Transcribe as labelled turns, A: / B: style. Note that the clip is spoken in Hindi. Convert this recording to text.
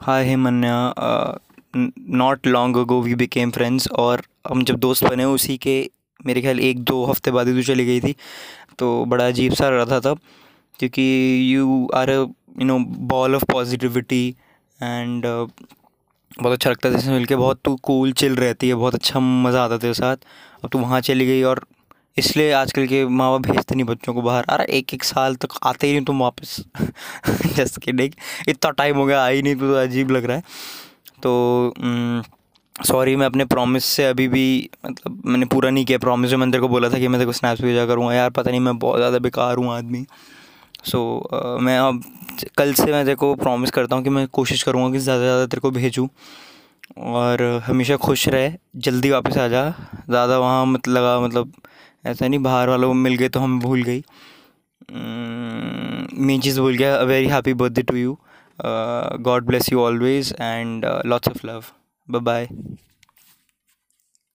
A: Hi Hemanya not long ago we became friends और हम जब दोस्त बने उसी के, मेरे ख्याल एक दो हफ़्ते बाद ही तू चली गई थी। तो बड़ा अजीब सा रहा था तब, क्योंकि you are you know ball of positivity and बहुत अच्छा लगता था मिल के बहुत तू कूल चिल रहती है, बहुत अच्छा मज़ा आता तेरे साथ। अब तू वहाँ चली गई और इसलिए आजकल के माँ बाप भेजते नहीं बच्चों को बाहर। अरे एक एक साल तक आते ही नहीं तुम वापस। जस्ट किडिंग इतना टाइम हो गया आई नहीं तो अजीब लग रहा है। तो सॉरी मैं अपने प्रॉमिस से अभी भी मतलब मैंने पूरा नहीं किया। प्रॉमिस जो मैंने तेरे को बोला था कि मैं तेरे को स्नैप्स भेजा करूँगा। यार पता नहीं मैं बहुत ज़्यादा बेकार हूँ आदमी। सो so, uh, मैं अब कल से मैं तेरे को प्रॉमिस करता हूँ कि मैं कोशिश करूँगा कि ज़्यादा से ज़्यादा तेरे को भेजूँ। और हमेशा खुश रहे। जल्दी वापस आ जा। ज़्यादा वहाँ मत लगा मतलब ऐसा नहीं, बाहर वालों मिल गए तो हम भूल गई। मेन चीज़ भूल गया। A very happy birthday to you God bless you always and lots of love bye